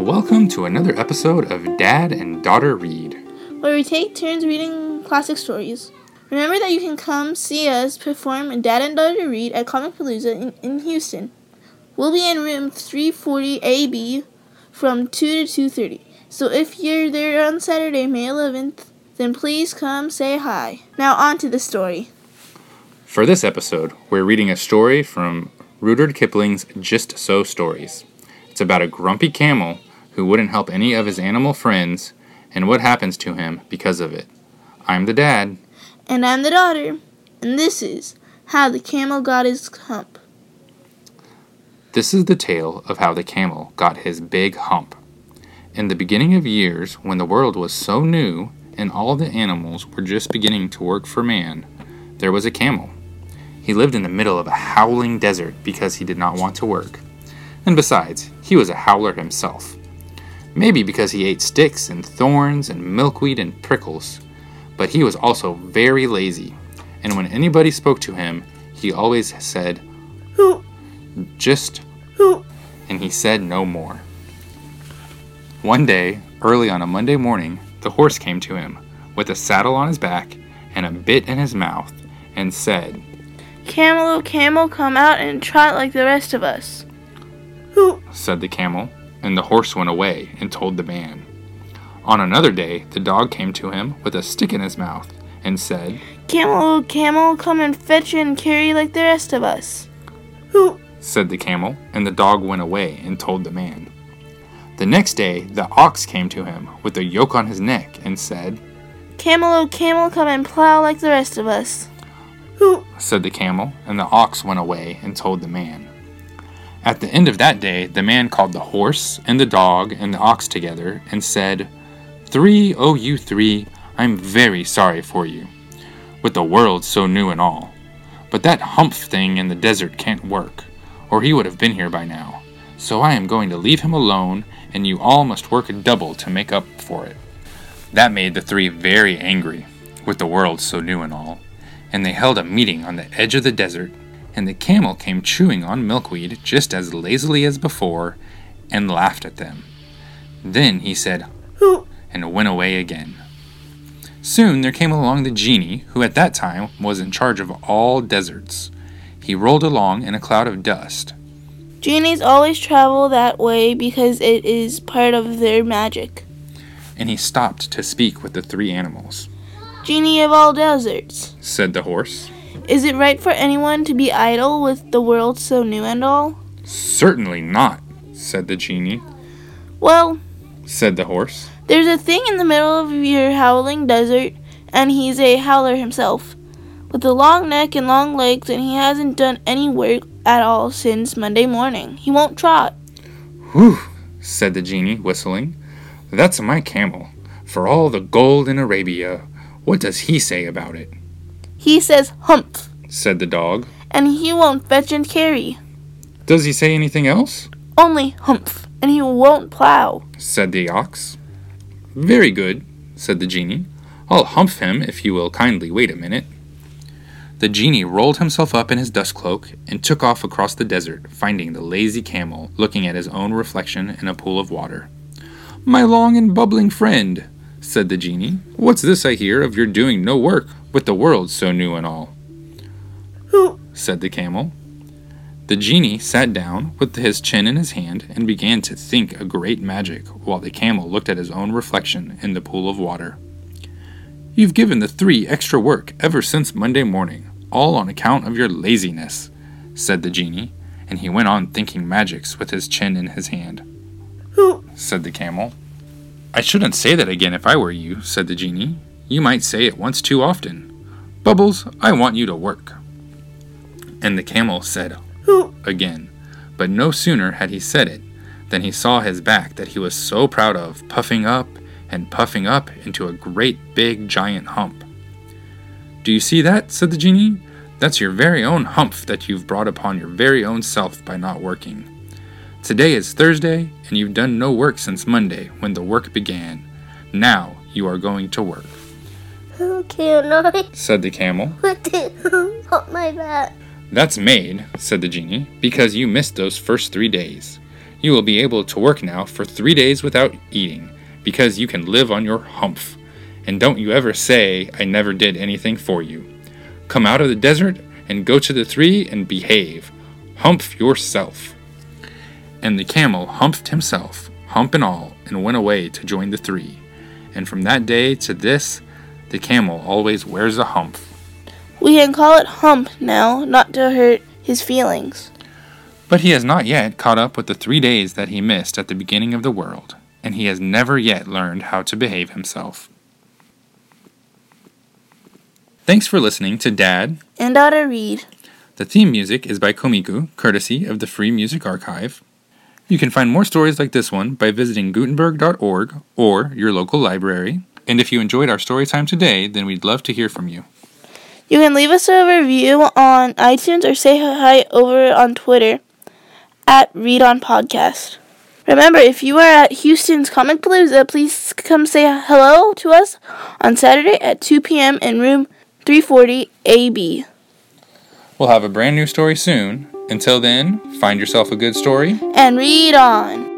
Welcome to another episode of Dad and Daughter Read. where we take turns reading classic stories. Remember that you can come see us perform Dad and Daughter Read at Comicpalooza in, in Houston. We'll be in room 340 AB from 2 to 2.30. So if you're there on Saturday, May 11th, then please come say hi. Now on to the story. For this episode, we're reading a story from Rudyard Kipling's Just So Stories. It's about a grumpy camel who wouldn't help any of his animal friends and what happens to him because of it. I'm the dad. And I'm the daughter, and this is how the camel got his hump. This is the tale of how the camel got his big hump. In the beginning of years, when the world was so new and all the animals were just beginning to work for man, there was a camel. He lived in the middle of a howling desert because he did not want to work. And besides, he was a howler himself. Maybe because he ate sticks and thorns and milkweed and prickles. But he was also very lazy, and when anybody spoke to him, he always said, Who, just who, and he said no more. One day, early on a Monday morning, the horse came to him with a saddle on his back and a bit in his mouth and said, camel, oh camel, come out and trot like the rest of us. Who, said the camel, and the horse went away and told the man. On another day, the dog came to him with a stick in his mouth and said, Camel, camel, come and fetch and carry like the rest of us. Who, said the camel, and the dog went away and told the man. The next day, the ox came to him with a yoke on his neck and said, camel, oh camel, come and plow like the rest of us. Who, said the camel, and the ox went away and told the man. At the end of that day, the man called the horse and the dog and the ox together and said, Three, oh you three, I'm very sorry for you, with the world so new and all. But that humph thing in the desert can't work, or he would have been here by now. So I am going to leave him alone, and you all must work double to make up for it. That made the three very angry, with the world so new and all, and they held a meeting on the edge of the desert, and the camel came chewing on milkweed just as lazily as before, and laughed at them. Then he said, who, and went away again. Soon there came along the genie, who at that time was in charge of all deserts. He rolled along in a cloud of dust. genies always travel that way because it is part of their magic. and he stopped to speak with the three animals. Genie of all deserts. Said the horse, Is it right for anyone to be idle with the world so new and all? Certainly not, said the genie. Well, Said the horse, there's a thing in the middle of your howling desert, and he's a howler himself, with a long neck and long legs, and he hasn't done any work at all since Monday morning. He won't trot. Whew, said the genie, whistling. That's my camel. For all the gold in Arabia, what does he say about it? He says humph, Said the dog. and he won't fetch and carry. Does he say anything else? Only humph, and he won't plow. Said the ox. Very good, said the genie. I'll humph him if you will kindly wait a minute. The genie rolled himself up in his dust cloak and took off across the desert, finding the lazy camel looking at his own reflection in a pool of water. My long and bubbling friend, said the genie, what's this I hear of your doing no work with the world so new and all? Who, said the camel. The genie sat down with his chin in his hand and began to think a great magic while the camel looked at his own reflection in the pool of water. You've given the three extra work ever since Monday morning, all on account of your laziness, said the genie, and he went on thinking magics with his chin in his hand. who, Said the camel. I shouldn't say that again if I were you, said the genie. You might say it once too often. Bubbles, I want you to work. And the camel said, again. But no sooner had he said it than he saw his back that he was so proud of, puffing up and puffing up into a great big giant hump. Do you see that? said the genie. That's your very own hump that you've brought upon your very own self by not working. Today is Thursday, and you've done no work since Monday, when the work began. Now you are going to work, Who can I? said the camel. What did my back? That's made, said the genie, because you missed those first three days. You will be able to work now for three days without eating, because you can live on your humph. And don't you ever say, I never did anything for you. Come out of the desert and go to the three and behave. Humph yourself. And the camel humphed himself, hump and all, and went away to join the three. And from that day to this, the camel always wears a hump. We can call it hump now, not to hurt his feelings. But he has not yet caught up with the three days that he missed at the beginning of the world, and he has never yet learned how to behave himself. Thanks for listening to Dad. And daughter read. The theme music is by Komiku, courtesy of the Free Music Archive. You can find more stories like this one by visiting Gutenberg.org or your local library. And if you enjoyed our story time today, then we'd love to hear from you. You can leave us a review on iTunes or say hi over on Twitter at Read On Podcast. Remember, if you are at Houston's Comicpalooza, please come say hello to us on Saturday at 2 p.m. in room 340 AB. We'll have a brand new story soon. Until then, find yourself a good story. And read on.